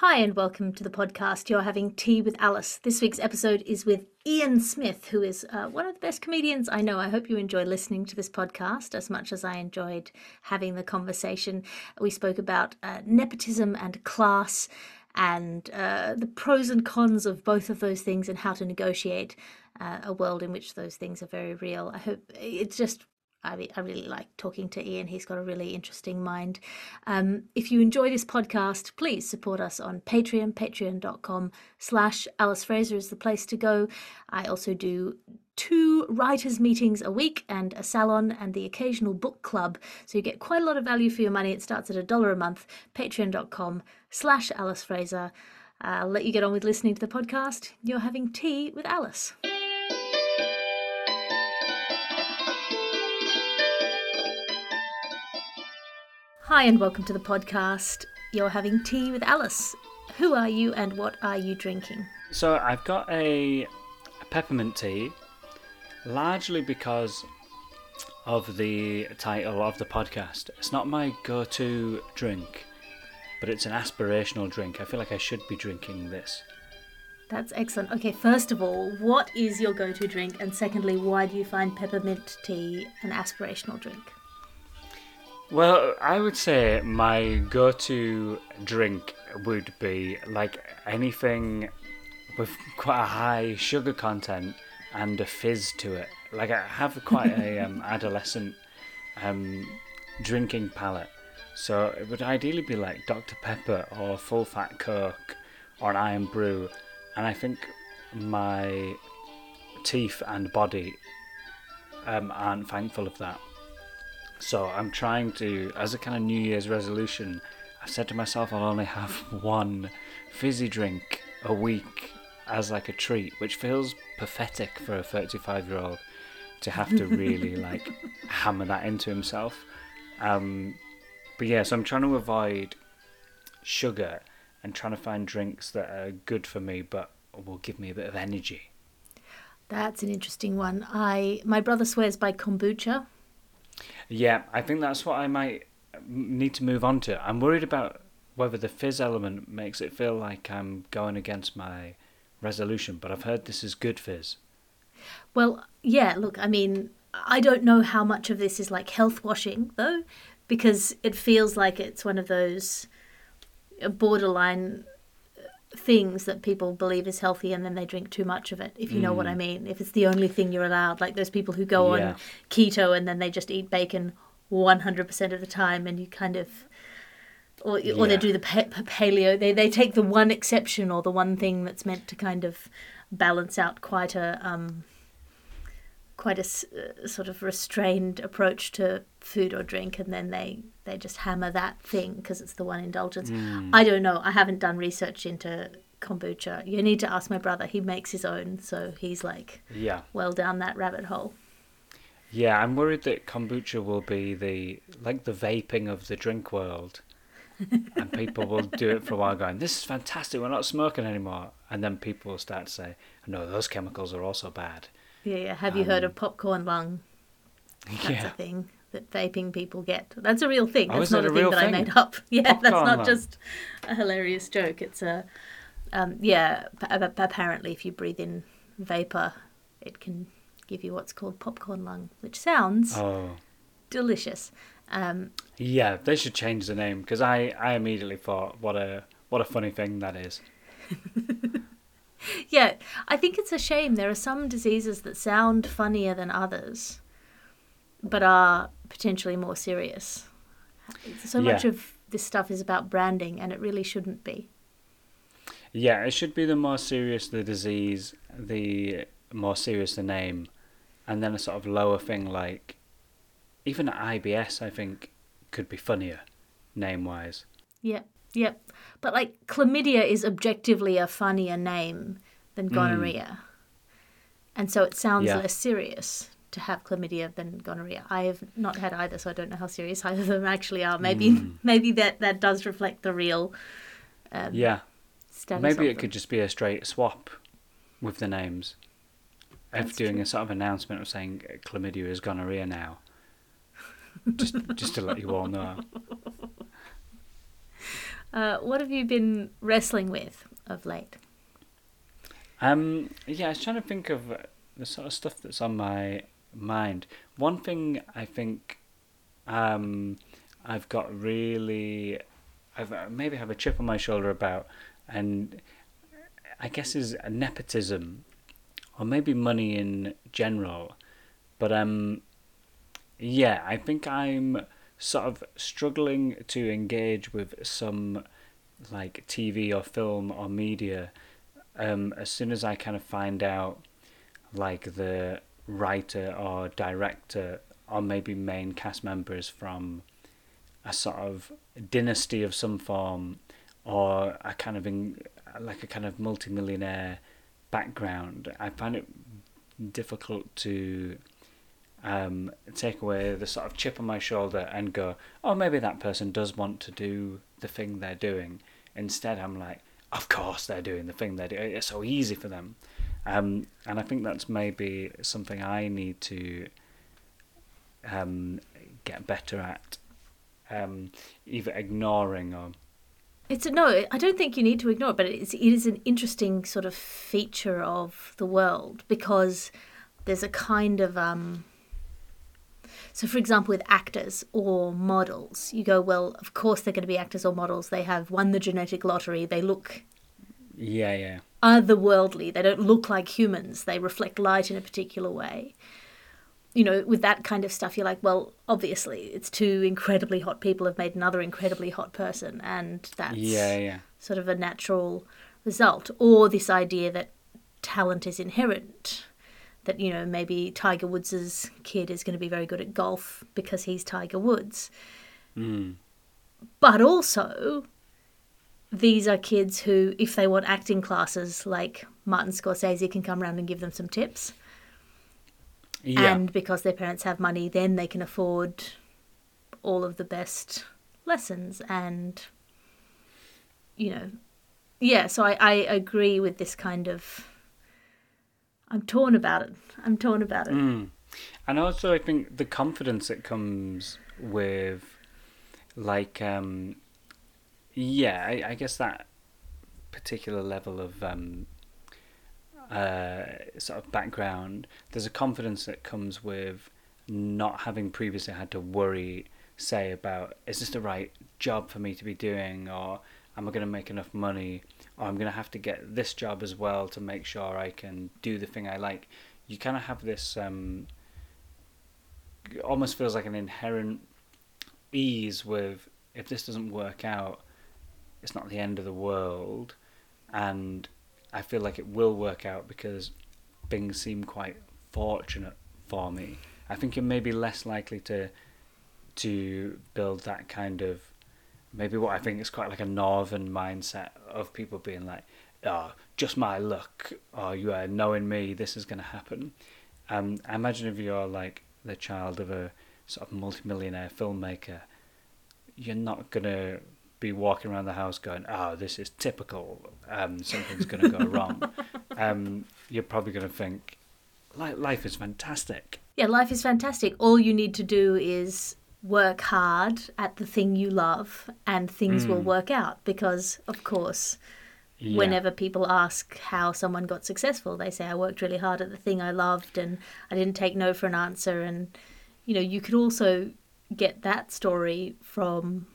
Hi, and welcome to the podcast. You're having tea with Alice. This week's episode is with Ian Smith, who is uh, one of the best comedians I know. I hope you enjoy listening to this podcast as much as I enjoyed having the conversation. We spoke about uh, nepotism and class and uh, the pros and cons of both of those things and how to negotiate uh, a world in which those things are very real. I hope it's just I, I really like talking to Ian. He's got a really interesting mind. Um, if you enjoy this podcast, please support us on Patreon. Patreon.com slash Alice Fraser is the place to go. I also do two writers' meetings a week and a salon and the occasional book club. So you get quite a lot of value for your money. It starts at a dollar a month. Patreon.com slash Alice Fraser. I'll let you get on with listening to the podcast. You're having tea with Alice. Hi, and welcome to the podcast. You're having tea with Alice. Who are you and what are you drinking? So I've got a, a peppermint tea, largely because of the title of the podcast. It's not my go-to drink, but it's an aspirational drink. I feel like I should be drinking this. That's excellent. Okay, first of all, what is your go to drink? And secondly, why do you find peppermint tea an aspirational drink? Well, I would say my go to drink would be like anything with quite a high sugar content and a fizz to it. Like I have quite a um, adolescent um, drinking palate, so it would ideally be like Dr Pepper or full fat Coke or an Irn-Bru, and I think my teeth and body um, aren't thankful of that. So I'm trying to, as a kind of New Year's resolution, I've said to myself I'll only have one fizzy drink a week as like a treat, which feels pathetic for a 35 year old to have to really like hammer that into himself. Um, but yeah, so I'm trying to avoid sugar and trying to find drinks that are good for me but will give me a bit of energy. That's an interesting one. I my brother swears by kombucha. Yeah, I think that's what I might need to move on to. I'm worried about whether the fizz element makes it feel like I'm going against my resolution, but I've heard this is good fizz. Well, yeah, look, I mean, I don't know how much of this is like health washing, though, because it feels like it's one of those borderline things that people believe is healthy and then they drink too much of it if you know what i Mm. mean if it's the only thing you're allowed like those people who go Yeah. on keto and then they just eat bacon 100% of the time and you kind of or, or they do the pa- pa- paleo they, they take the one exception or the one thing that's meant to kind of balance out quite a um quite a uh, sort of restrained approach to food or drink and then they they just hammer that thing because it's the one indulgence Mm. i don't know i haven't done research into kombucha you need to ask my brother he makes his own so he's like Yeah. well down that rabbit hole Yeah, I'm worried that kombucha will be the like the vaping of the drink world. and people will do it for a while going, This is fantastic, we're not smoking anymore and then people will start to say, No, those chemicals are also bad. yeah yeah have you heard Um, of popcorn lung that's a yeah. thing that vaping people get. That's a real thing. Oh, that's is not a thing that i made up. Yeah that's not lung. just a hilarious joke. It's a um, yeah p- apparently if you breathe in vapor it can give you what's called popcorn lung which sounds Oh. delicious. Um, Yeah, they should change the name because I, I immediately thought what a what a funny thing that is. yeah i think it's a shame. There are some diseases that sound funnier than others but are potentially more serious so much Yeah. of this stuff is about branding and it really shouldn't be Yeah, it should be the more serious the disease, the more serious the name, and then a sort of lower thing like even IBS. I think could be funnier, name wise. Yep, yep. But like chlamydia is objectively a funnier name than hmm. gonorrhea. And so it sounds Yeah. less serious to have chlamydia than gonorrhea. I have not had either, so I don't know how serious either of them actually are. Maybe maybe that, that does reflect the real um, Yeah, maybe it them. could just be a straight swap with the names. That's Of doing true. a sort of announcement of saying uh, chlamydia is gonorrhea now. just just to let you all know. Uh, what have you been wrestling with of late? Um, yeah, I was trying to think of the sort of stuff that's on my mind. One thing I think um, I've got really, I've uh, maybe have a chip on my shoulder about, and I guess is nepotism, or maybe money in general. But um, yeah, I think I'm sort of struggling to engage with some like TV or film or media. Um, as soon as I kind of find out like the writer or director or maybe main cast members from a sort of dynasty of some form or a kind of in, like a kind of multimillionaire background, I find it difficult to um, take away the sort of chip on my shoulder and go, oh, maybe that person does want to do the thing they're doing. Instead, I'm like, of course they're doing the thing they're doing. It's so easy for them. Um, and I think that's maybe something I need to um, get better at, um, either ignoring or. It's a, no, I don't think you need to ignore it, but it's, it is an interesting sort of feature of the world because there's a kind of um, so, for example, with actors or models, you go, well, of course they're going to be actors or models. They have won the genetic lottery. They look yeah, yeah. otherworldly. They don't look like humans. They reflect light in a particular way. You know, with that kind of stuff, you're like, well, obviously, it's two incredibly hot people have made another incredibly hot person, and that's Yeah, yeah. sort of a natural result. Or this idea that talent is inherent. That, you know, maybe Tiger Woods's kid is going to be very good at golf because he's Tiger Woods. Mm. But also, these are kids who, if they want acting classes, like Martin Scorsese can come around and give them some tips. Yeah. And because their parents have money, then they can afford all of the best lessons. And, you know, yeah, so I, I agree with this kind of. I'm torn about it. I'm torn about it. Mm. And also, I think the confidence that comes with, like, um, yeah, I, I guess that particular level of um, uh, sort of background, there's a confidence that comes with not having previously had to worry, say, about is this the right job for me to be doing, or am I going to make enough money, or I'm going to have to get this job as well to make sure I can do the thing I like. You kind of have this, um, almost feels like an inherent ease with if this doesn't work out, it's not the end of the world, and I feel like it will work out because things seem quite fortunate for me. I think you're maybe less likely to to build that kind of maybe what I think is quite like a northern mindset of people being like, "Oh, just my luck," or "You are knowing me, this is going to happen." Um, I imagine if you're like the child of a sort of multimillionaire filmmaker, you're not gonna be walking around the house going, "Oh, this is typical. Um, something's going to go wrong." Um, you're probably going to think, "Life is fantastic." Yeah, life is fantastic. All you need to do is work hard at the thing you love, and things will work out. Because, of course, Yeah. whenever people ask how someone got successful, they say, I worked really hard at the thing I loved and I didn't take no for an answer. And, you know, you could also get that story from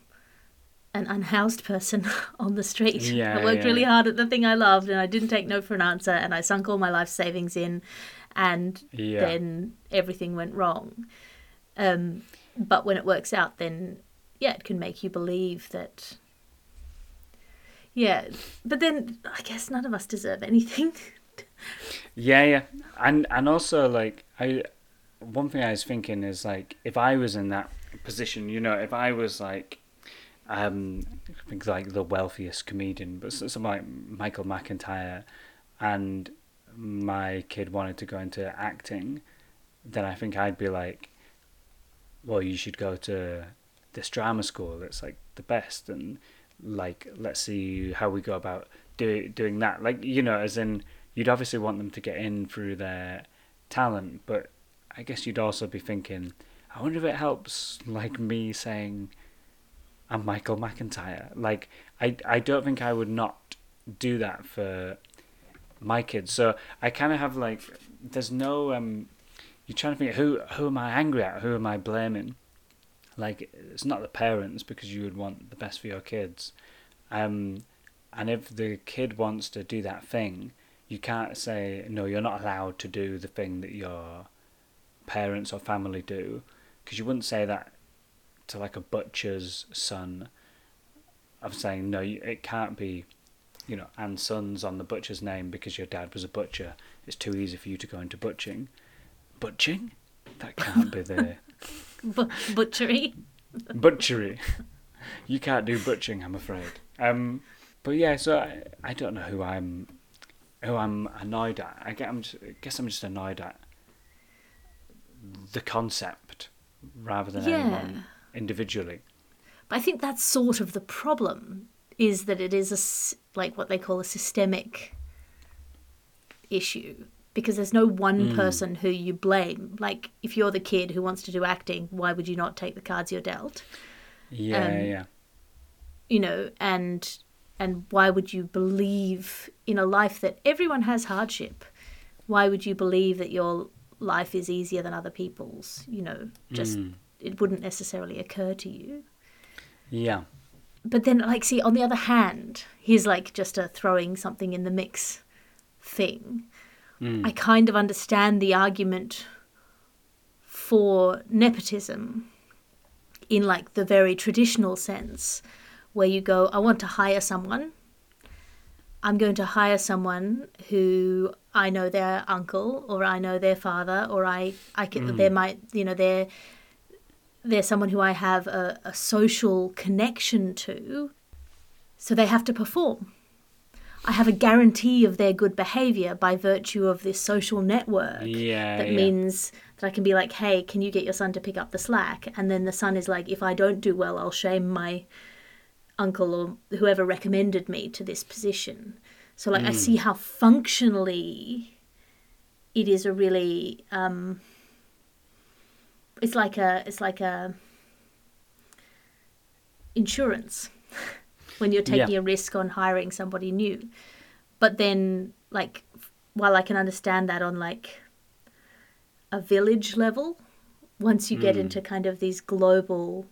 an unhoused person on the street. Yeah, I worked yeah. really hard at the thing I loved and I didn't take no for an answer and I sunk all my life savings in and Yeah. then everything went wrong. Um, but when it works out, then yeah, it can make you believe that. Yeah, but then I guess none of us deserve anything. Yeah, yeah, and and also like I, one thing I was thinking is like if I was in that position, you know, if I was like, um, I think like the wealthiest comedian, but something like Michael McIntyre, and my kid wanted to go into acting, then I think I'd be like, well, you should go to this drama school. It's like the best, and like let's see how we go about do, doing that. Like you know, as in you'd obviously want them to get in through their talent, but I guess you'd also be thinking, I wonder if it helps, like me saying, and Michael McIntyre. Like I I don't think I would not do that for my kids. So I kind of have like there's no um you're trying to think who who am I angry at? Who am I blaming? Like it's not the parents because you would want the best for your kids. Um and if the kid wants to do that thing, you can't say no, you're not allowed to do the thing that your parents or family do because you wouldn't say that to like a butcher's son of saying no it can't be you know and sons on the butcher's name because your dad was a butcher it's too easy for you to go into butching butching that can't be there. B- butchery. butchery you can't do butching i'm afraid um but yeah so I, I don't know who i'm who i'm annoyed at i guess i'm just, I guess i'm just annoyed at the concept rather than Yeah. anyone individually But I think that's sort of the problem is that it is a like what they call a systemic issue because there's no one person who you blame. Like if you're the kid who wants to do acting, why would you not take the cards you're dealt? yeah Um, yeah You know, and and why would you believe in a life that everyone has hardship? Why would you believe that your life is easier than other people's? You know, just it wouldn't necessarily occur to you. yeah. But then like see on the other hand he's like just a throwing something in the mix thing. Hmm. I kind of understand the argument for nepotism in like the very traditional sense where you go i want to hire someone. I'm going to hire someone who i know their uncle or i know their father or i i can hmm. they're my you know they're they're someone who I have a, a social connection to, so they have to perform. I have a guarantee of their good behavior by virtue of this social network. Yeah, That yeah. means that I can be like, hey, can you get your son to pick up the slack? And then the son is like, if I don't do well, I'll shame my uncle or whoever recommended me to this position. So, like, I Hmm. see how functionally it is a really um, it's like a it's like a insurance when you're taking Yeah. a risk on hiring somebody new but then like while i can understand that on like a village level once you Hmm. get into kind of these global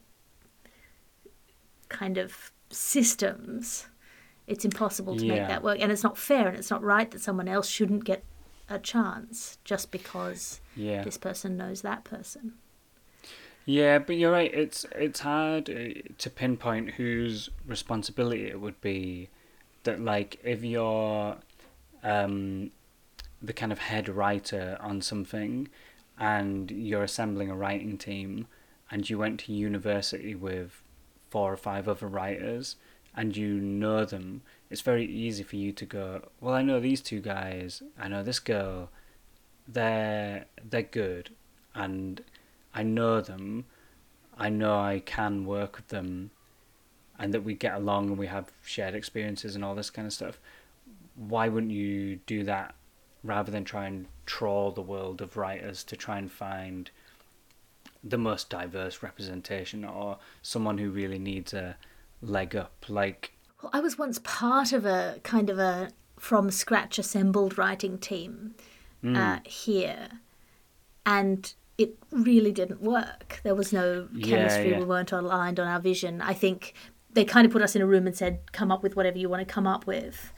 kind of systems it's impossible to Yeah. make that work and it's not fair and it's not right that someone else shouldn't get a chance just because yeah this person knows that person Yeah, but you're right. It's it's hard uh, to pinpoint whose responsibility it would be. That like if you're um, the kind of head writer on something, and you're assembling a writing team, and you went to university with four or five other writers, and you know them, it's very easy for you to go. Well, I know these two guys. I know this girl. They're they're good, and I know them, I know I can work with them, and that we get along and we have shared experiences and all this kind of stuff. Why wouldn't you do that rather than try and trawl the world of writers to try and find the most diverse representation or someone who really needs a leg up? Like, Well, I was once part of a kind of a from scratch assembled writing team uh, here, and it really didn't work. There was no chemistry. yeah. We weren't aligned on our vision. I think they kind of put us in a room and said, "Come up with whatever you want to come up with."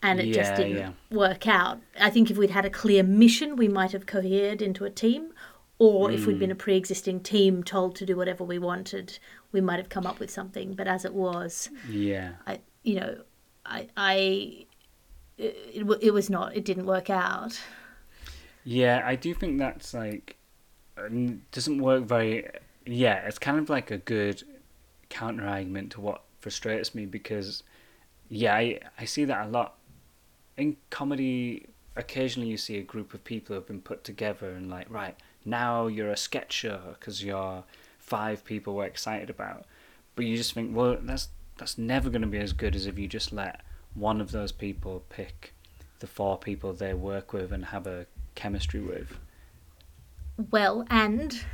And it just didn't yeah. work out. I think if we'd had a clear mission, we might have cohered into a team. Or if we'd been a Mm. pre existing team told to do whatever we wanted, we might have come up with something. But as it was, yeah, I, you know, I, I, it, it, was not, it didn't work out. Yeah, I do think that's like doesn't work very. Yeah, it's kind of like a good counter argument to what frustrates me because, yeah, I I see that a lot in comedy. Occasionally, you see a group of people who have been put together and like, right now you're a sketch show because you're five people we're excited about, but you just think, well, that's that's never going to be as good as if you just let one of those people pick the four people they work with and have a chemistry with. Well, and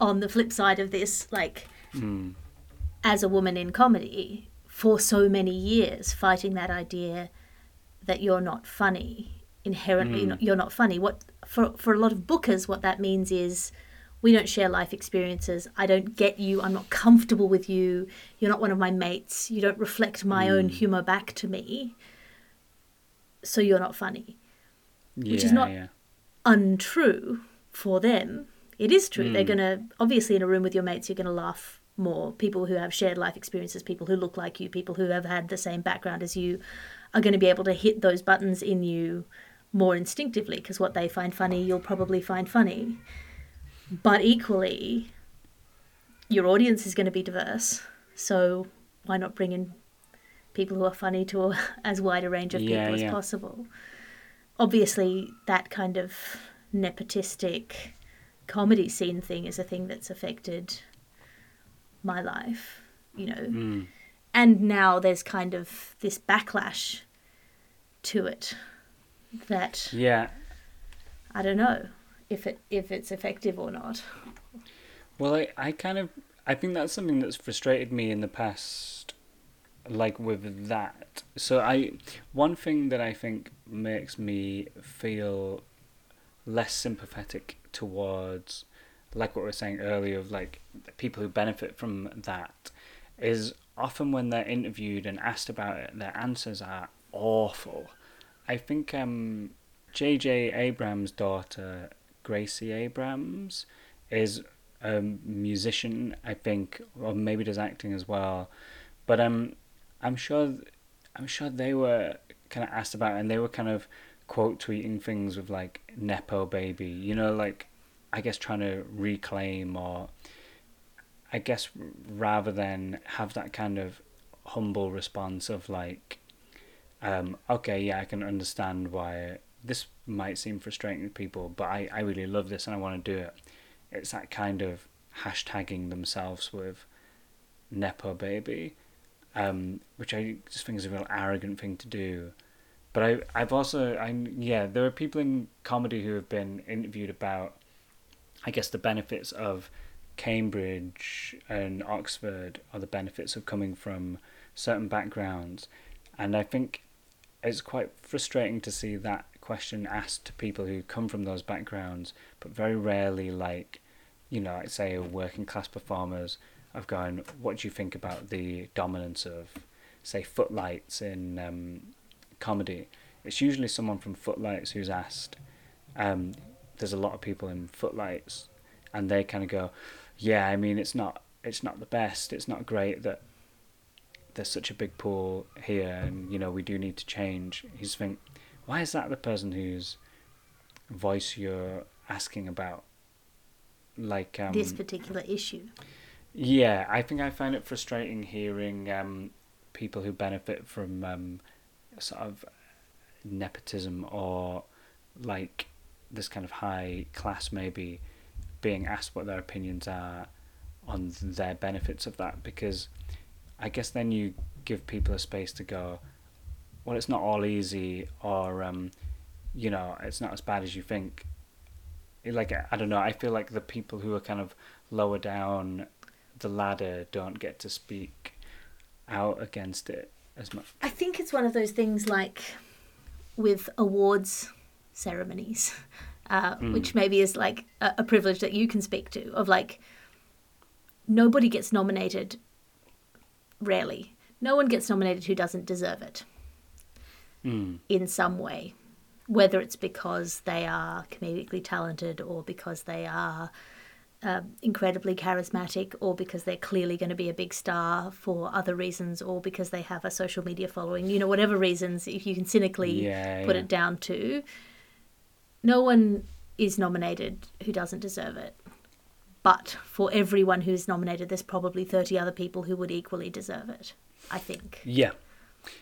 on the flip side of this, like, Mm. as a woman in comedy for so many years fighting that idea that you're not funny inherently Mm. not, you're not funny. What for for a lot of bookers what that means is we don't share life experiences. I don't get you. I'm not comfortable with you. You're not one of my mates. You don't reflect my own humor back to me. So you're not funny. Which is not- untrue for them. It is true. They're hmm. going to, obviously, in a room with your mates, you're going to laugh more. People who have shared life experiences, people who look like you, people who have had the same background as you are going to be able to hit those buttons in you more instinctively because what they find funny, you'll probably find funny. But equally, your audience is going to be diverse. So why not bring in people who are funny to a, as wide a range of Yeah, people as yeah. possible? obviously that kind of nepotistic comedy scene thing is a thing that's affected my life, you know. Mm. And now there's kind of this backlash to it that Yeah. I don't know if it if it's effective or not. Well, I, I kind of I think that's something that's frustrated me in the past, like with that. So I one thing that I think makes me feel less sympathetic towards, like what we were saying earlier, of like people who benefit from that, is often when they're interviewed and asked about it, their answers are awful. I think um, J.J. Abrams' daughter, Gracie Abrams, is a musician, I think, or maybe does acting as well. But um, I'm sure, I'm sure they were kind of asked about, it and they were kind of quote tweeting things with like nepo baby, you know, like I guess trying to reclaim or I guess rather than have that kind of humble response of like, um, okay, yeah, I can understand why this might seem frustrating to people, but I, I really love this and I want to do it. It's that kind of hashtagging themselves with Nepo Baby, um, which I just think is a real arrogant thing to do. But I, I've also, I yeah, there are people in comedy who have been interviewed about, I guess, the benefits of Cambridge and Oxford, or the benefits of coming from certain backgrounds, and I think it's quite frustrating to see that question asked to people who come from those backgrounds, but very rarely, like, you know, like say working class performers, of going, what do you think about the dominance of, say, footlights in um, comedy? It's usually someone from Footlights who's asked. Um, there's a lot of people in Footlights, and they kind of go, yeah, I mean, it's not, it's not the best. It's not great that there's such a big pool here, and you know, we do need to change. He's think, why is that the person whose voice you're asking about? Like um, this particular issue. yeah, I think I find it frustrating hearing um, people who benefit from um, sort of nepotism or like this kind of high class maybe being asked what their opinions are on their benefits of that because I guess then you give people a space to go, well, it's not all easy or, um, you know, it's not as bad as you think. Like, I don't know, I feel like the people who are kind of lower down the ladder don't get to speak out against it as much. I think it's one of those things like with awards ceremonies, uh, which maybe is like a, a privilege that you can speak to, of like nobody gets nominated, rarely. No one gets nominated who doesn't deserve it Mm. in some way, whether it's because they are comedically talented or because they are um, incredibly charismatic or because they're clearly going to be a big star for other reasons or because they have a social media following, you know, whatever reasons, if you can cynically Yeah, put yeah. it down to, no one is nominated who doesn't deserve it. But for everyone who's nominated, there's probably 30 other people who would equally deserve it, I think. Yeah.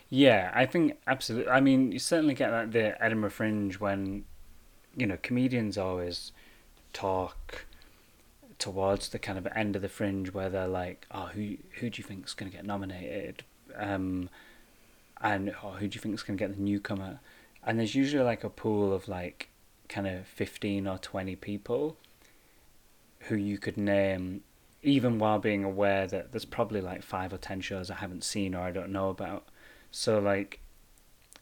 Yeah, I think absolutely. I mean, you certainly get that the Edinburgh Fringe when, you know, comedians always talk towards the kind of end of the fringe where they're like, "Oh, who who do you think's going to get nominated?" Um, and oh, who do you think's going to get the newcomer? And there's usually like a pool of like kind of fifteen or twenty people who you could name even while being aware that there's probably like five or ten shows I haven't seen or I don't know about. So like,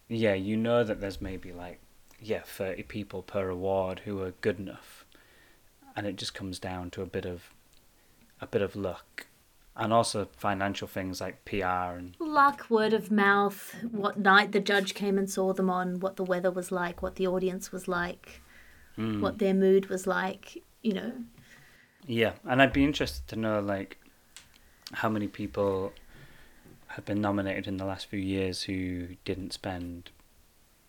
yeah, you know that there's maybe like yeah thirty people per award who are good enough, and it just comes down to a bit of a bit of luck and also financial things like PR and luck, word of mouth, what night the judge came and saw them on, what the weather was like, what the audience was like, mm. what their mood was like, you know. Yeah, and I'd be interested to know like how many people have been nominated in the last few years who didn't spend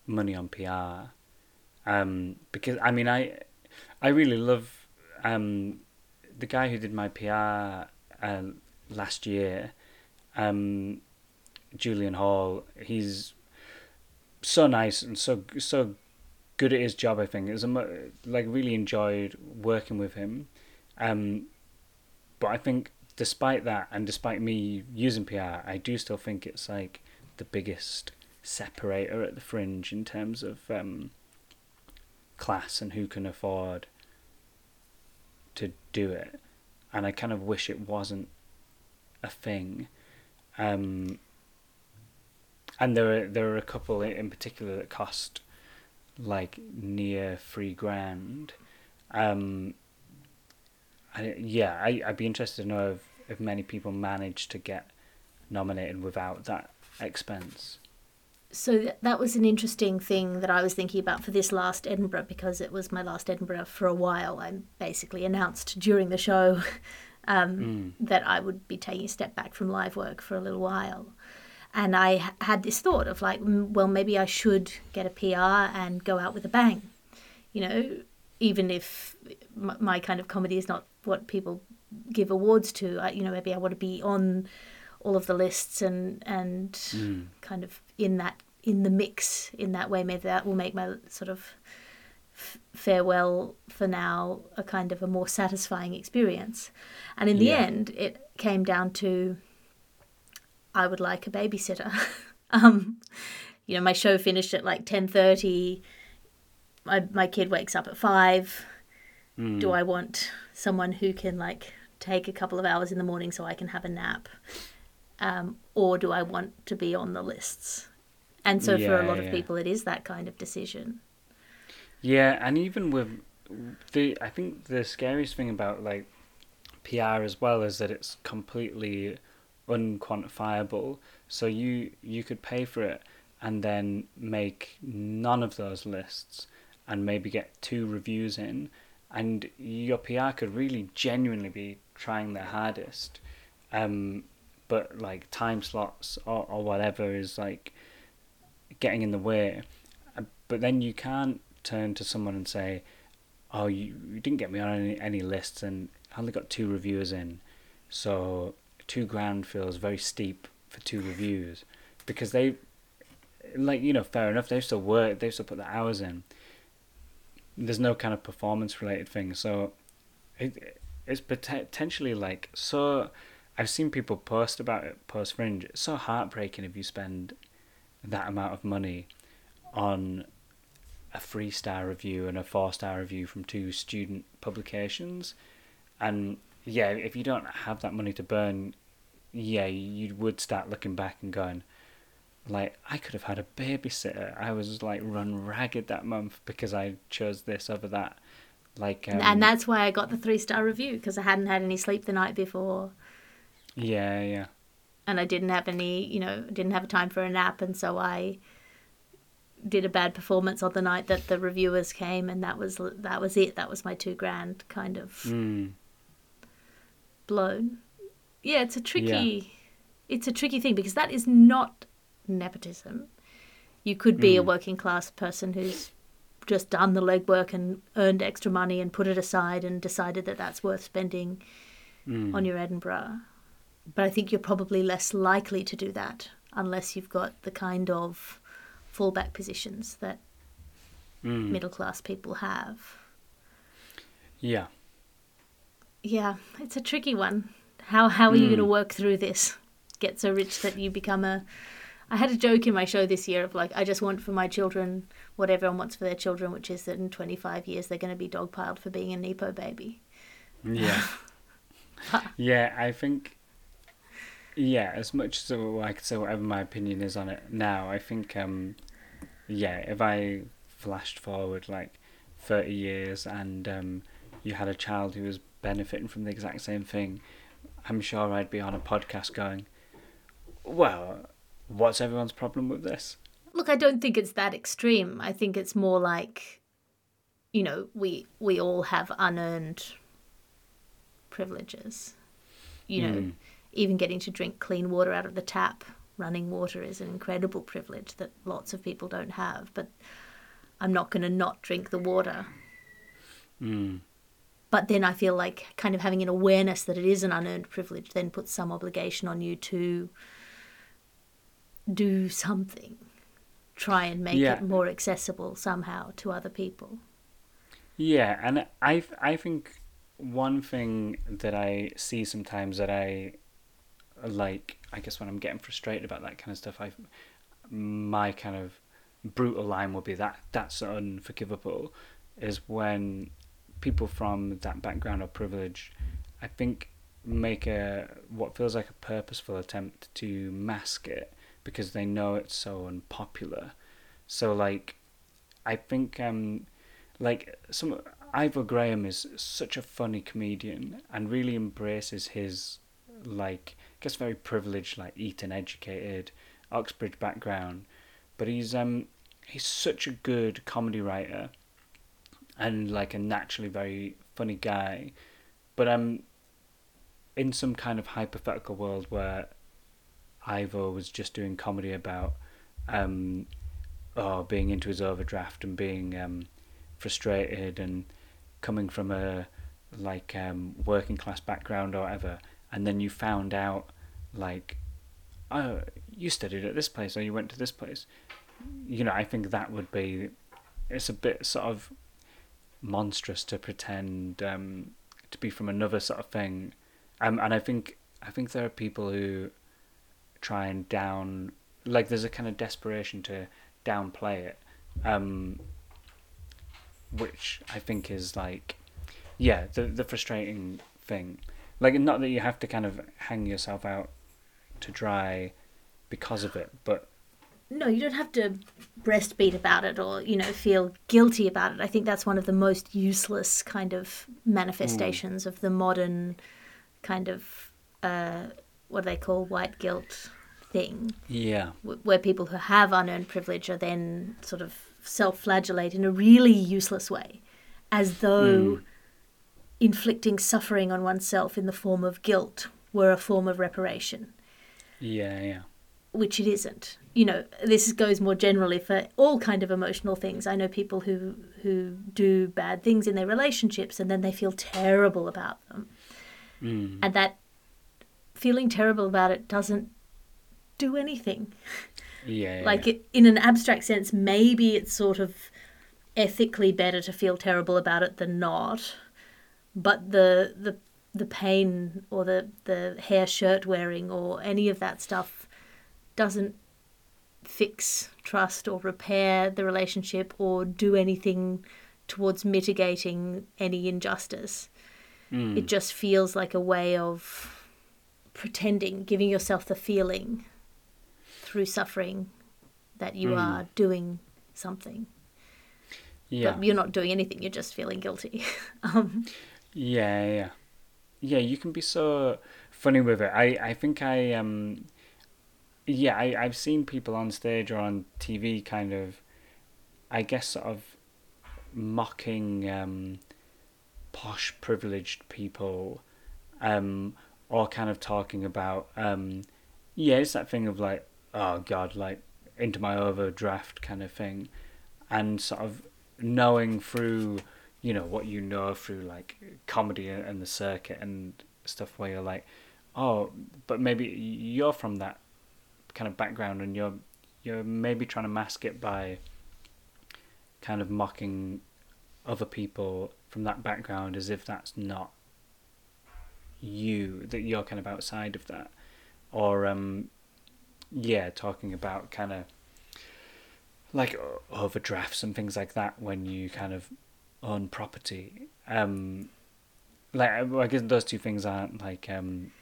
money on PR. Um, because I mean, I I really love um, the guy who did my PR. Uh, last year, um, Julian Hall, he's so nice and so so good at his job. I think a, like really enjoyed working with him. Um, but I think despite that, and despite me using PR, I do still think it's like the biggest separator at the fringe in terms of um, class and who can afford to do it. And I kind of wish it wasn't a thing. Um, and there are there are a couple in particular that cost like near three grand. Um, I, yeah, I I'd be interested to know if, if many people manage to get nominated without that expense. So th- that was an interesting thing that I was thinking about for this last Edinburgh because it was my last Edinburgh for a while. I basically announced during the show um, mm. that I would be taking a step back from live work for a little while. And I had this thought of like, well, maybe I should get a PR and go out with a bang. You know, even if my kind of comedy is not what people give awards to, I, you know, maybe I want to be on all of the lists and and mm. kind of in that in the mix in that way. Maybe that will make my sort of farewell for now a kind of a more satisfying experience. And in the yeah. end, it came down to I would like a babysitter. um, you know, my show finished at like ten thirty. My my kid wakes up at five. Mm. Do I want someone who can like take a couple of hours in the morning so I can have a nap, um, or do I want to be on the lists? And so yeah, for a lot yeah. of people, it is that kind of decision. Yeah, and even with the, I think the scariest thing about like PR as well is that it's completely unquantifiable. So you you could pay for it and then make none of those lists and maybe get two reviews in and your PR could really genuinely be trying their hardest. Um, but like time slots or, or whatever is like getting in the way. Uh, but then you can't turn to someone and say, "Oh, you, you didn't get me on any, any lists, and I only got two reviewers in, so two grand feels very steep for two reviews," because they, like you know, fair enough. They've still worked, they've still put the hours in. There's no kind of performance related thing, so it it's potentially like so. I've seen people post about it post fringe. It's so heartbreaking if you spend that amount of money on a three star review and a four star review from two student publications. And yeah, if you don't have that money to burn, yeah, you would start looking back and going, like, I could have had a babysitter. I was like run ragged that month because I chose this over that. Like, um, and that's why I got the three star review because I hadn't had any sleep the night before. Yeah, yeah. And I didn't have any, you know, didn't have time for a nap, and so I did a bad performance on the night that the reviewers came, and that was that was it. That was my two grand kind of mm. blown. Yeah, it's a tricky, yeah. it's a tricky thing because that is not nepotism. You could be mm. a working class person who's just done the legwork and earned extra money and put it aside and decided that that's worth spending mm. on your Edinburgh. But I think you're probably less likely to do that unless you've got the kind of fallback positions that mm. middle class people have. Yeah. Yeah, it's a tricky one. How how are mm. you going to work through this? Get so rich that you become a I had a joke in my show this year of like I just want for my children what everyone wants for their children, which is that in 25 years they're going to be dogpiled for being a nepo baby. Yeah. yeah, I think. Yeah, as much as I could say whatever my opinion is on it now, I think, um, yeah, if I flashed forward like thirty years and um, you had a child who was benefiting from the exact same thing, I'm sure I'd be on a podcast going, well, what's everyone's problem with this? Look, I don't think it's that extreme. I think it's more like, you know, we we all have unearned privileges. You know, Mm. Even getting to drink clean water out of the tap, running water is an incredible privilege that lots of people don't have. But I'm not going to not drink the water. Mm. But then I feel like kind of having an awareness that it is an unearned privilege then puts some obligation on you to do something. Try and make Yeah. it more accessible somehow to other people. Yeah, and I I think one thing that I see sometimes that I like, I guess when I'm getting frustrated about that kind of stuff, I my kind of brutal line would be that that's unforgivable, is when people from that background of privilege, I think, make a what feels like a purposeful attempt to mask it because they know it's so unpopular. So like, I think um like some Ivo Graham is such a funny comedian and really embraces his like I guess very privileged like Eton educated Oxbridge background. But he's um he's such a good comedy writer and like a naturally very funny guy. But um in some kind of hypothetical world where Ivo was just doing comedy about um oh being into his overdraft and being um frustrated and coming from a like um, working class background or whatever, and then you found out like, oh, you studied at this place or you went to this place. You know, I think that would be. It's a bit sort of monstrous to pretend um, to be from another sort of thing, um, and I think I think there are people who try and down like there's a kind of desperation to downplay it. Um, which I think is like, yeah, the the frustrating thing. Like, not that you have to kind of hang yourself out to dry because of it, but No, you don't have to breastbeat about it or, you know, feel guilty about it. I think that's one of the most useless kind of manifestations of the modern kind of, uh, what do they call white guilt thing, yeah, wh- where people who have unearned privilege are then sort of self flagellate in a really useless way, as though inflicting suffering on oneself in the form of guilt were a form of reparation yeah, yeah, which it isn't. You know, this goes more generally for all kind of emotional things. I know people who who do bad things in their relationships and then they feel terrible about them. mm. And that feeling terrible about it doesn't do anything. yeah, Like yeah. it, in an abstract sense, maybe it's sort of ethically better to feel terrible about it than not. But the the the pain or the the hair shirt wearing or any of that stuff doesn't fix trust or repair the relationship or do anything towards mitigating any injustice. Mm. It just feels like a way of pretending, giving yourself the feeling through suffering that you Mm. are doing something. yeah, But you're not doing anything, you're just feeling guilty. um, yeah, yeah, yeah. You can be so funny with it. I, I think I um, yeah, I I've seen people on stage or on TV kind of, I guess sort of mocking um, posh privileged people, um, or kind of talking about um, yeah, it's that thing of like oh god, like into my overdraft kind of thing, and sort of knowing through you know what you know through like comedy and the circuit and stuff where you're like oh but maybe you're from that kind of background and you're you're maybe trying to mask it by kind of mocking other people from that background as if that's not you that you're kind of outside of that. Or um yeah talking about kind of like overdrafts and things like that when you kind of own property. Um like I guess those two things aren't like um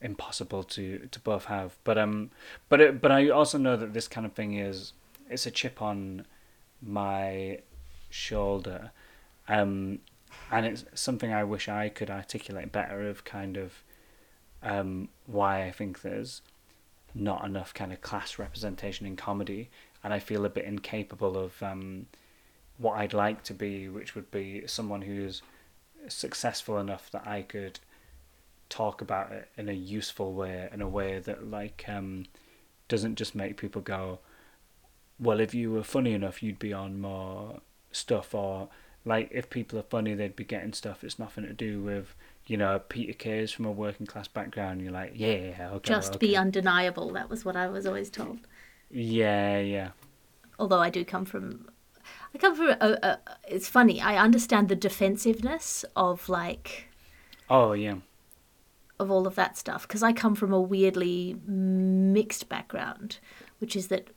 impossible to to both have. But um, but it, but I also know that this kind of thing is it's a chip on my shoulder, um, and it's something I wish I could articulate better of kind of um why I think there's not enough kind of class representation in comedy, and I feel a bit incapable of um what I'd like to be, which would be someone who's successful enough that I could talk about it in a useful way, in a way that like um, doesn't just make people go, well, if you were funny enough, you'd be on more stuff, or like if people are funny, they'd be getting stuff. It's nothing to do with you know Peter Kay's from a working class background. You're like, yeah, okay, Just okay. be undeniable. That was what I was always told. yeah, yeah, Although I do come from, I come from. A, a, it's funny. I understand the defensiveness of like oh yeah, of all of that stuff because I come from a weirdly mixed background, which is that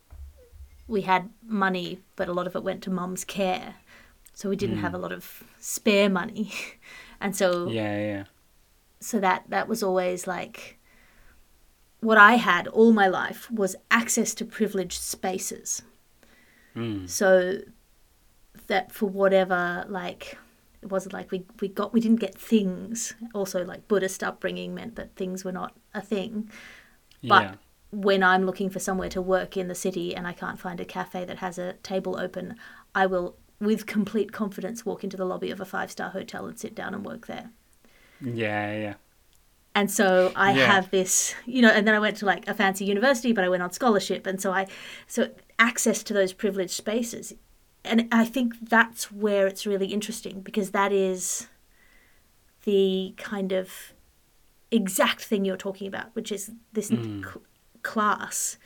we had money, but a lot of it went to mum's care, so we didn't have a lot of spare money, and so yeah, yeah, so that that was always like what I had all my life was access to privileged spaces. mm. So that for whatever like it wasn't like we we got we didn't get things. Also like Buddhist upbringing meant that things were not a thing. But yeah, when I'm looking for somewhere to work in the city and I can't find a cafe that has a table open, I will with complete confidence walk into the lobby of a five-star hotel and sit down and work there. yeah, yeah, And so I Yeah. have this, you know, and then I went to like a fancy university, but I went on scholarship. And so I, so access to those privileged spaces. And I think that's where it's really interesting because that is the kind of exact thing you're talking about, which is this cl- class,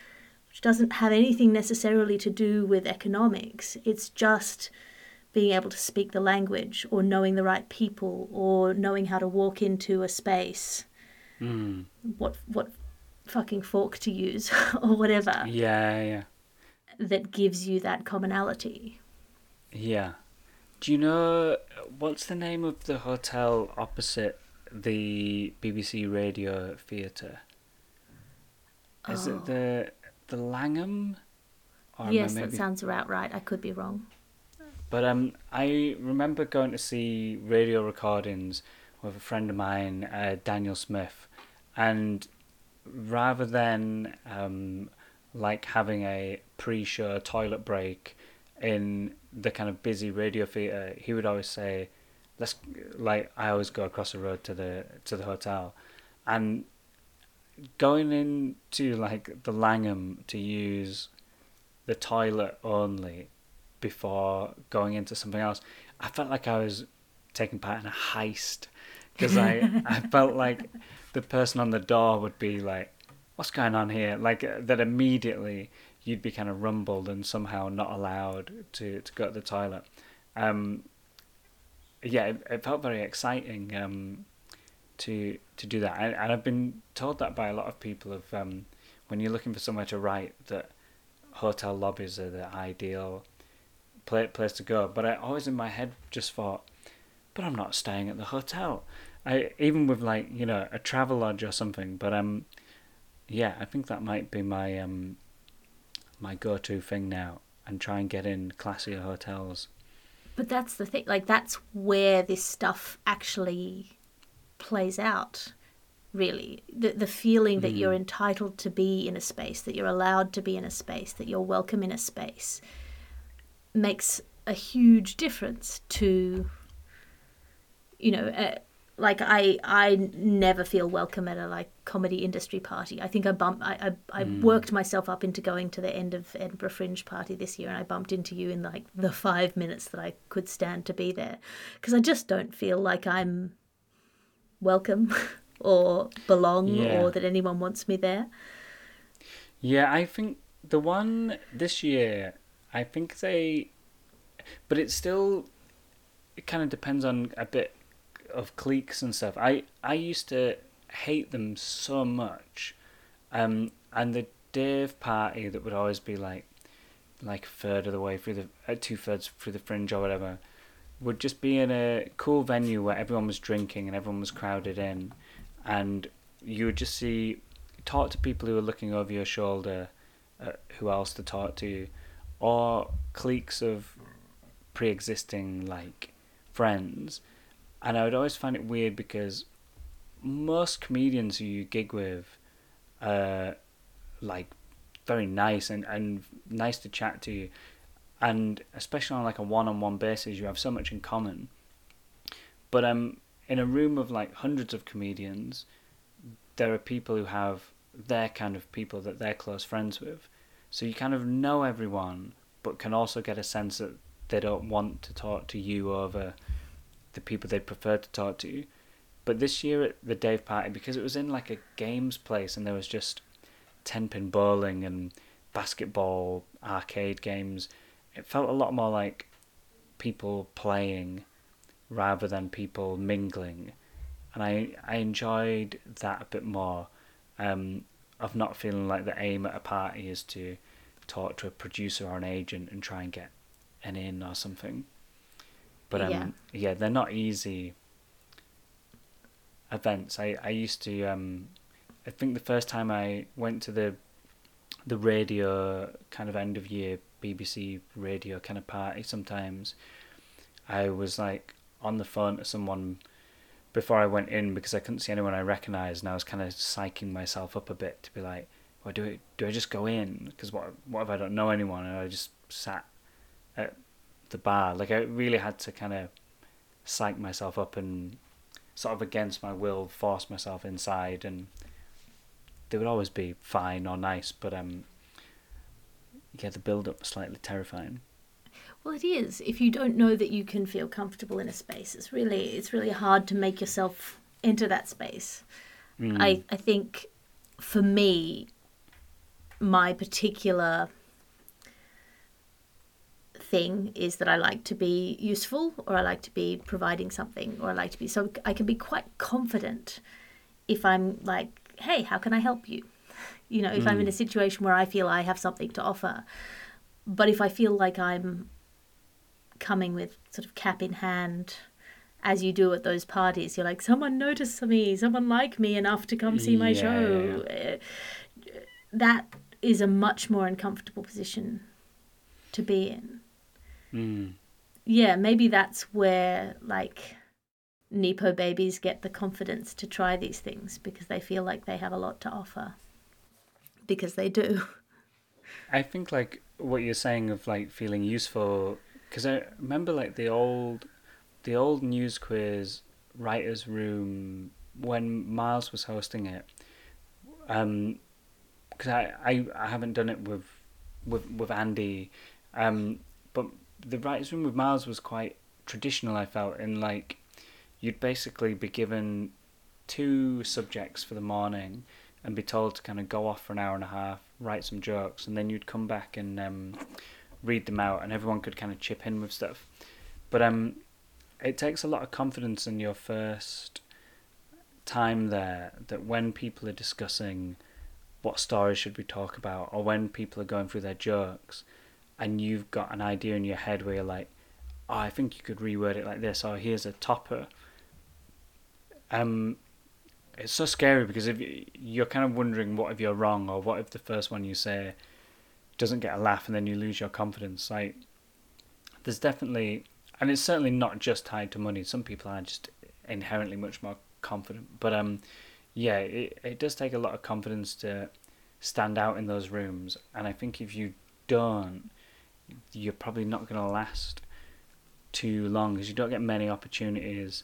which doesn't have anything necessarily to do with economics. It's just being able to speak the language or knowing the right people or knowing how to walk into a space mm. what what fucking fork to use or whatever yeah, yeah. that gives you that commonality Yeah. Do you know what's the name of the hotel opposite the BBC Radio Theatre? Is Oh. it the the Langham? Or am I yes that maybe- sounds about right i could be wrong But um, I remember going to see radio recordings with a friend of mine, uh, Daniel Smith, and rather than um, like having a pre-show toilet break in the kind of busy radio theatre, he would always say, "Let's like I always go across the road to the to the hotel," and going into like the Langham to use the toilet only before going into something else, I felt like I was taking part in a heist because I I felt like the person on the door would be like, "What's going on here?" Like uh, that immediately you'd be kind of rumbled and somehow not allowed to to go to the toilet. Um, yeah, it, it felt very exciting um, to to do that, and, and I've been told that by a lot of people of um, when you're looking for somewhere to write that hotel lobbies are the ideal pla place to go. But I always in my head just thought, but I'm not staying at the hotel. I even with like you know a travel lodge or something. But um, yeah, I think that might be my um my go-to thing now, and try and get in classier hotels. but that's the thing like that's where this stuff actually plays out really the the feeling that you're entitled to be in a space that you're allowed to be in a space that you're welcome in a space makes a huge difference to you know uh, like I I never feel welcome at a like comedy industry party. I think I bumped I I, I hmm. worked myself up into going to the end of Edinburgh Fringe party this year, and I bumped into you in like the five minutes that I could stand to be there, because I just don't feel like I'm welcome or belong Yeah. or that anyone wants me there. Yeah, I think the one this year, I think they, but it still, it kind of depends on a bit of cliques and stuff. I I used to hate them so much, um, and the Dave party that would always be like, like a third of the way through the uh, two thirds through the fringe or whatever. would just be in a cool venue where everyone was drinking and everyone was crowded in, and you would just see talk to people who were looking over your shoulder, uh, who else to talk to, or cliques of pre-existing like friends, and I would always find it weird because most comedians who you gig with, uh, like very nice and, and nice to chat to, you and especially on like a one-on-one basis, you have so much in common. But um, in a room of like hundreds of comedians, there are people who have their kind of people that they're close friends with. So you kind of know everyone, but can also get a sense that they don't want to talk to you over the people they prefer to talk to. But this year at the Dave party, because it was in like a games place and there was just ten pin bowling and basketball arcade games, it felt a lot more like people playing rather than people mingling, and I I enjoyed that a bit more. Um, of not feeling like the aim at a party is to talk to a producer or an agent and try and get an in or something. But um, yeah, yeah they're not easy events. I I used to um, I think the first time I went to the the radio kind of end of year BBC radio kind of party sometimes I was like on the phone to someone before I went in because I couldn't see anyone I recognised and I was kind of psyching myself up a bit to be like well do I do I just go in because what what if I don't know anyone and I just sat at the bar like I really had to kind of psych myself up and sort of against my will force myself inside and they would always be fine or nice, but um, yeah, the build up was slightly terrifying. Well, it is. If you don't know that you can feel comfortable in a space, it's really it's really hard to make yourself enter that space. Mm. I I think for me, my particular thing is that I like to be useful or I like to be providing something or I like to be so I can be quite confident if I'm like hey, how can I help you? You know, if mm. I'm in a hmm. situation where I feel I have something to offer. But if I feel like I'm coming with sort of cap in hand, as you do at those parties, you're like, someone noticed me, someone liked me enough to come see my yeah, show. That is a much more uncomfortable position to be in. Mm. Yeah, maybe that's where, like, Nepo babies get the confidence to try these things because they feel like they have a lot to offer. Because they do. I think like what you're saying of like feeling useful because I remember like the old the old news quiz writers room when Miles was hosting it. Um, because I, I I haven't done it with with with Andy, um, the writers room with Miles was quite traditional. I felt in like you'd basically be given two subjects for the morning and be told to kind of go off for an hour and a half, write some jokes, and then you'd come back and um, read them out, and everyone could kind of chip in with stuff. But um, it takes a lot of confidence in your first time there that when people are discussing what stories should we talk about, or when people are going through their jokes, and you've got an idea in your head where you're like, oh, I think you could reword it like this, or here's a topper um, it's so scary because if you're kind of wondering what if you're wrong or what if the first one you say doesn't get a laugh and then you lose your confidence. Like, there's definitely, and it's certainly not just tied to money. Some people are just inherently much more confident, but um, yeah, it it does take a lot of confidence to stand out in those rooms, and I think if you don't, you're probably not going to last too long because you don't get many opportunities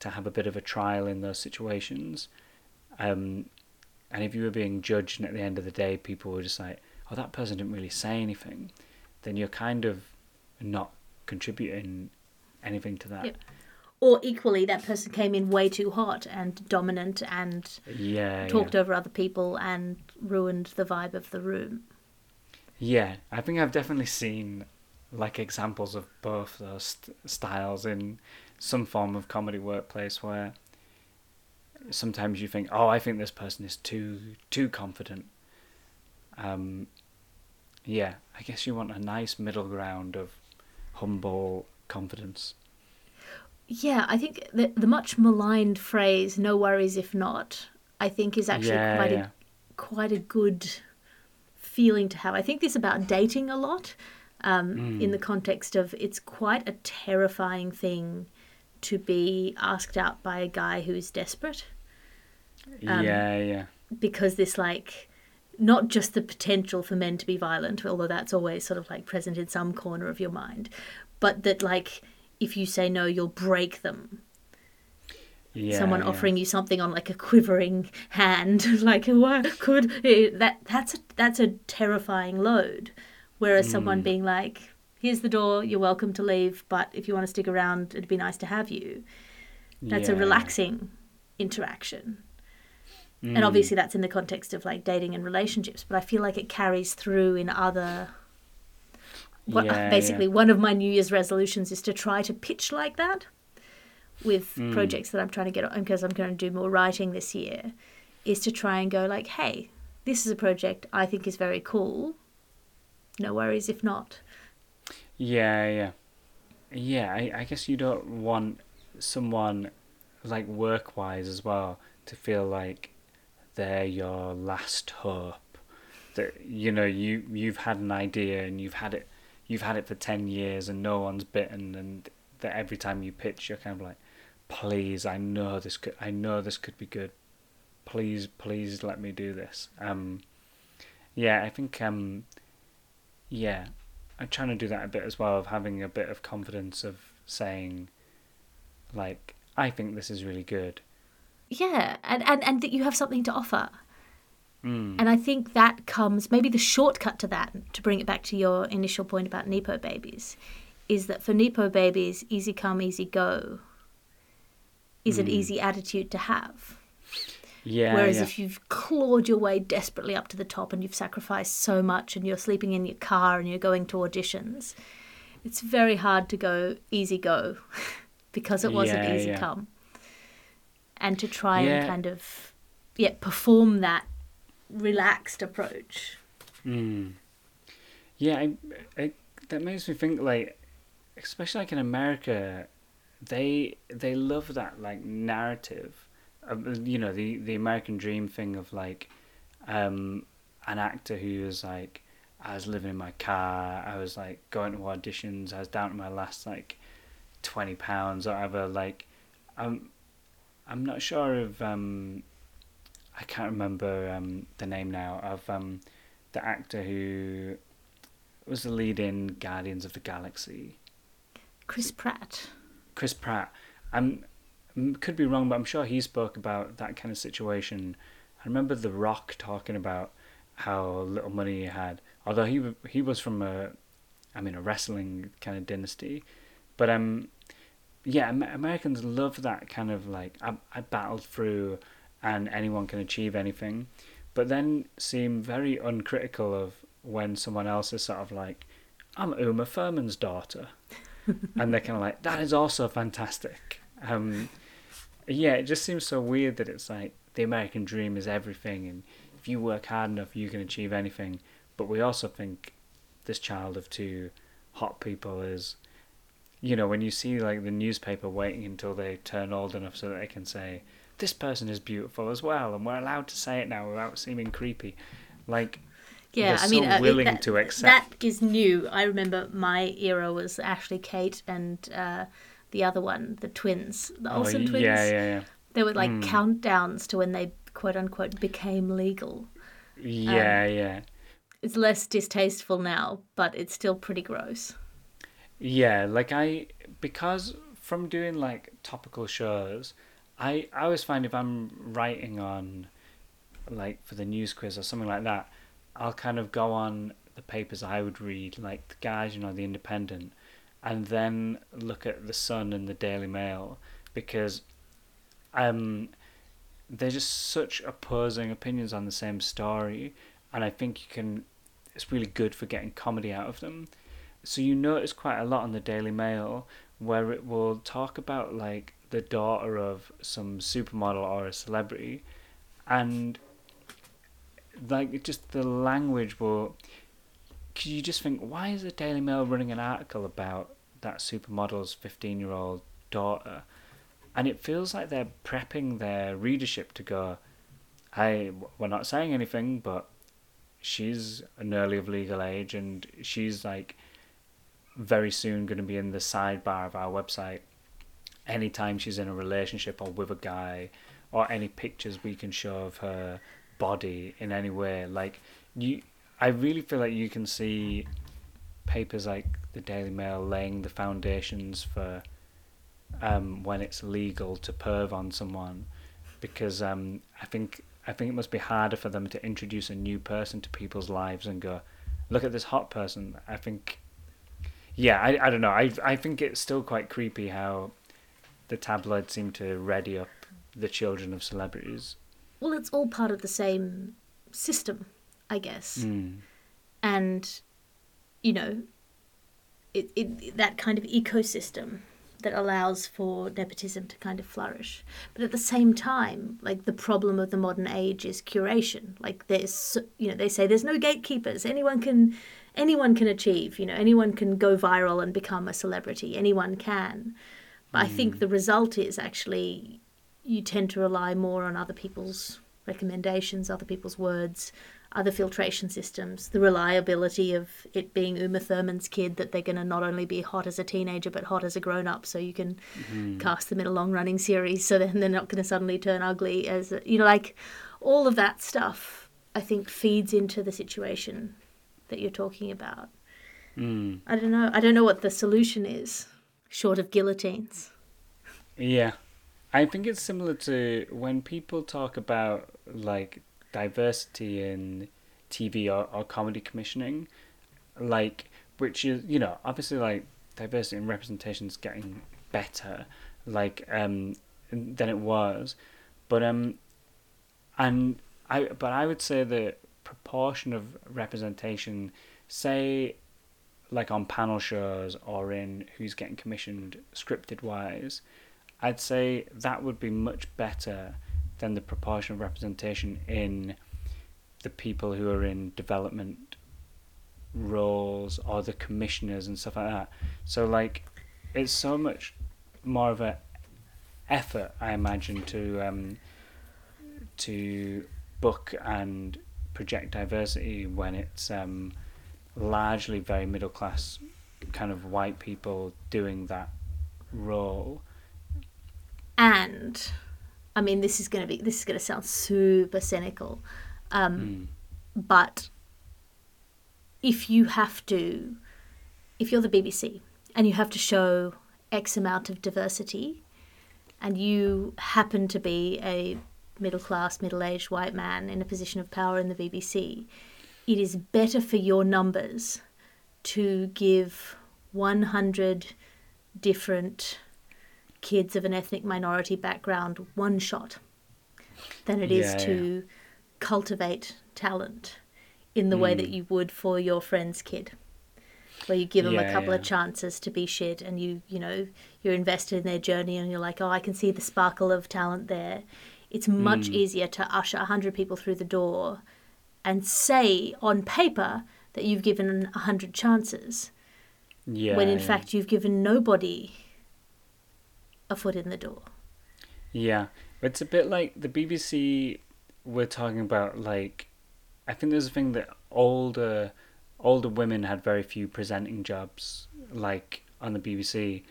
to have a bit of a trial in those situations. Um, and if you were being judged and at the end of the day people were just like, oh, that person didn't really say anything, then you're kind of not contributing anything to that. Or equally, that person came in way too hot and dominant and yeah, talked yeah. over other people and ruined the vibe of the room. Yeah, I think I've definitely seen like examples of both those st- styles in some form of comedy workplace where sometimes you think, oh, I think this person is too too confident. Um, yeah, I guess you want a nice middle ground of humble confidence. Yeah, I think the, the much maligned phrase "no worries if not" I think is actually Yeah, quite yeah. a quite a good feeling to have. I think this about dating a lot um, Mm. in the context of it's quite a terrifying thing to be asked out by a guy who's desperate Um, yeah, yeah. because this like not just the potential for men to be violent although that's always sort of like present in some corner of your mind but that like if you say no you'll break them Yeah, someone yeah. offering you something on like a quivering hand like what could that that's a, that's a terrifying load whereas someone Mm. being like here's the door you're welcome to leave but if you want to stick around it'd be nice to have you that's a Yeah, yeah. relaxing interaction Mm. and obviously that's in the context of like dating and relationships but i feel like it carries through in other what, Yeah, basically one of my new year's resolutions is to try to pitch like that with Mm. projects that i'm trying to get on because i'm going to do more writing this year is to try and go like hey this is a project i think is very cool no worries if not Yeah, yeah, yeah. I, I guess you don't want someone like work wise as well to feel like they're your last hope. That you know you you've had an idea and you've had it you've had it for ten years and no one's bitten and that every time you pitch you're kind of like, please, I know this could I know this could be good. Please, please let me do this. Um, yeah, I think um, yeah, I'm trying to do that a bit as well of having a bit of confidence of saying like I think this is really good. yeah and and, and that you have something to offer Mm. And I think that comes maybe the shortcut to that, to bring it back to your initial point about Nepo babies, is that for Nepo babies, easy come, easy go is an Mm. easy attitude to have. Yeah. Whereas yeah. if you've clawed your way desperately up to the top and you've sacrificed so much and you're sleeping in your car and you're going to auditions, it's very hard to go easy go because it wasn't Yeah, easy yeah. come. And to try and kind of yeah, perform that relaxed approach. Mm. Yeah, I, I, that makes me think like, especially like in America, they they love that like narrative, of, you know, the the American dream thing of like, um, an actor who is like, I was living in my car, I was like going to auditions, I was down to my last like, twenty pounds or whatever. Like, I'm, I'm not sure if um, I can't remember um the name now of um the actor who was the lead in Guardians of the Galaxy. Chris Pratt. Chris Pratt. I'm could be wrong, but I'm sure he spoke about that kind of situation. I remember The Rock talking about how little money he had, although he he was from a, I mean, a wrestling kind of dynasty, but um, yeah, Americans love that kind of like I I battled through, and anyone can achieve anything, but then seem very uncritical of when someone else is sort of like, I'm Uma Thurman's daughter and they're kind of like that is also fantastic. Um yeah it just seems so weird that it's like the american dream is everything and if you work hard enough you can achieve anything. But we also think this child of two hot people is you know when you see like the newspaper waiting until they turn old enough so that they can say this person is beautiful as well and we're allowed to say it now without seeming creepy. Like Yeah, I mean, so uh, willing that, to accept- that is new. I remember my era was Ashley Kate and uh, the other one, the twins, the oh Olsen twins. yeah yeah yeah There were like Mm. countdowns to when they quote unquote became legal. yeah yeah It's less distasteful now, but it's still pretty gross. Yeah, like I because from doing like topical shows, I I always find if I'm writing on like for the news quiz or something like that, I'll kind of go on the papers I would read, like the Guardian or the Independent, and then look at the Sun and the Daily Mail because um they're just such opposing opinions on the same story, and I think you can. It's really good for getting comedy out of them. So you notice quite a lot on the Daily Mail where it will talk about like the daughter of some supermodel or a celebrity, and like just the language will. Cause you just think, why is the Daily Mail running an article about that supermodel's fifteen-year-old daughter, and it feels like they're prepping their readership to go. hey, we're not saying anything, but she's nearly of legal age, and she's like very soon going to be in the sidebar of our website. Anytime she's in a relationship or with a guy, or any pictures we can show of her body in any way, like you, I really feel like you can see papers like the Daily Mail laying the foundations for um, when it's legal to perv on someone, because um, I think I think it must be harder for them to introduce a new person to people's lives and go, look at this hot person. I think, yeah, I I don't know. I I think it's still quite creepy how the tabloids seem to ready up the children of celebrities. Well, it's all part of the same system, I guess. Mm. And, you know, it, it that kind of ecosystem that allows for nepotism to kind of flourish. But at the same time, like the problem of the modern age is curation. Like there's, you know, they say there's no gatekeepers. Anyone can, anyone can achieve. You know, anyone can go viral and become a celebrity. Anyone can. But mm. I think the result is actually you tend to rely more on other people's recommendations, other people's words, other filtration systems, the reliability of it being Uma Thurman's kid, that they're going to not only be hot as a teenager but hot as a grown up, so you can mm-hmm. cast them in a long running series, so then they're not going to suddenly turn ugly as you know, like all of that stuff. I think feeds into the situation that you're talking about. Mm. I don't know. I don't know what the solution is, short of guillotines. Yeah, I think it's similar to when people talk about like diversity in TV or, or comedy commissioning, like which is you know obviously like diversity and representation is getting better, like um than it was, but um and I but I would say the proportion of representation, say like on panel shows or in who's getting commissioned scripted wise, I'd say that would be much better than the proportion of representation in the people who are in development roles or the commissioners and stuff like that. So like, it's so much more of a effort, I imagine, to um, to book and project diversity when it's um, largely very middle class kind of white people doing that role. And I mean, this is going to be this is going to sound super cynical, um, mm. but if you have to, if you're the BBC and you have to show X amount of diversity, and you happen to be a middle class, middle aged white man in a position of power in the BBC, it is better for your numbers to give 100 different kids of an ethnic minority background one shot than it is yeah, to yeah. cultivate talent in the mm. way that hmm. you would for your friend's kid where you give them yeah, a couple of chances to be shit and you you know you're invested in their journey and you're like oh i can see the sparkle of talent there it's much mm. easier to usher 100 people through the door and say on paper that you've given 100 chances yeah, when in fact you've given nobody a foot in the door. Yeah, it's a bit like the BBC. We're talking about like, I think there's a thing that older older women had very few presenting jobs, like on the BBC,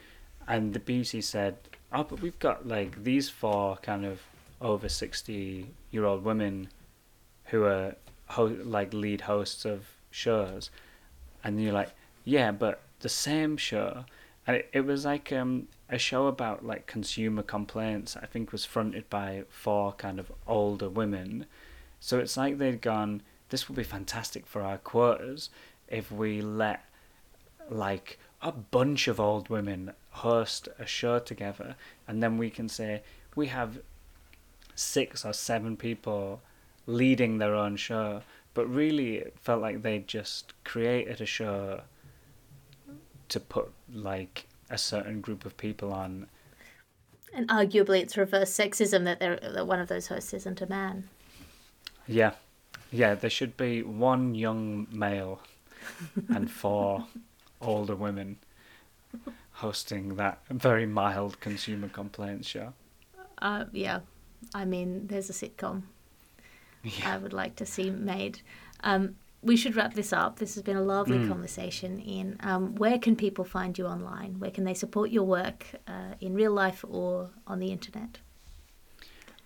and the BBC said, "Oh, but we've got like these four kind of over sixty year old women who are ho- like lead hosts of shows," and you're like, "Yeah, but the same show." And it, it was like um, a show about like consumer complaints. I think was fronted by four kind of older women. So it's like they'd gone, this would be fantastic for our quotas if we let like a bunch of old women host a show together, and then we can say we have six or seven people leading their own show. But really, it felt like they just created a show to put like a certain group of people on. And arguably, it's reverse sexism that they're that one of those hosts isn't a man. Yeah, yeah. There should be one young male and four older women. hosting that very mild consumer complaints show. Uh, yeah, I mean, there's a sitcom Yeah. I would like to see made. Um, we should wrap this up. This has been a lovely Mm. conversation. Ian, um, where can people find you online? Where can they support your work uh, in real life or on the internet?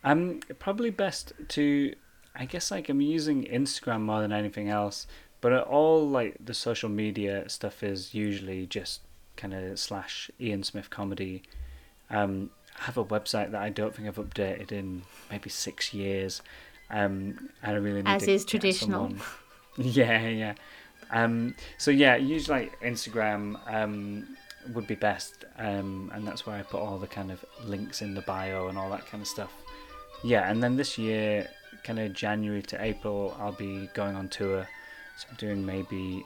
Um, probably best to, I guess, like I'm using Instagram more than anything else. But all like the social media stuff is usually just kind of slash Ian Smith comedy. Um, I have a website that I don't think I've updated in maybe six years. Um, and I really need As to is traditional. someone- Yeah, yeah. Um, so yeah, usually like Instagram um, would be best, um, and that's where I put all the kind of links in the bio and all that kind of stuff. Yeah, and then this year, kind of January to April, I'll be going on tour. So I'm doing maybe,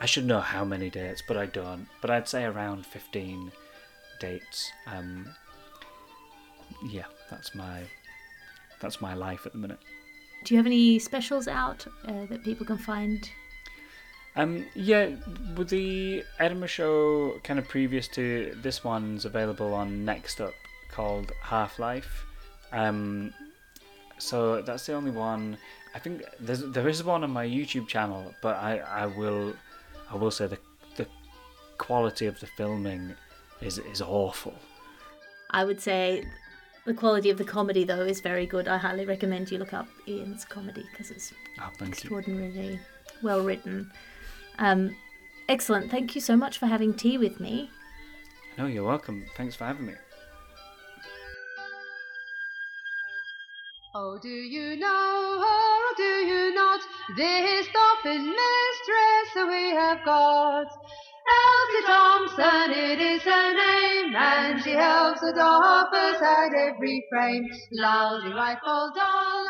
I should know how many dates, but I don't. But I'd say around 15 dates. Um, yeah, that's my that's my life at the minute. Do you have any specials out uh, that people can find? Um, yeah, with the Edinburgh show kind of previous to this one's available on Next Up called Half Life. Um, so that's the only one. I think there's there is one on my YouTube channel, but I, I will I will say the the quality of the filming is is awful. I would say the quality of the comedy, though, is very good. I highly recommend you look up Ian's comedy because it's Oh, thank you. extraordinarily well written. Um, excellent. Thank you so much for having tea with me. No, you're welcome. Thanks for having me. Oh, do you know her or do you not? This Dolphin mistress we have got. Elsie Thompson, it is her name, and she helps the Dolphins at every frame. Lousy rifle doll,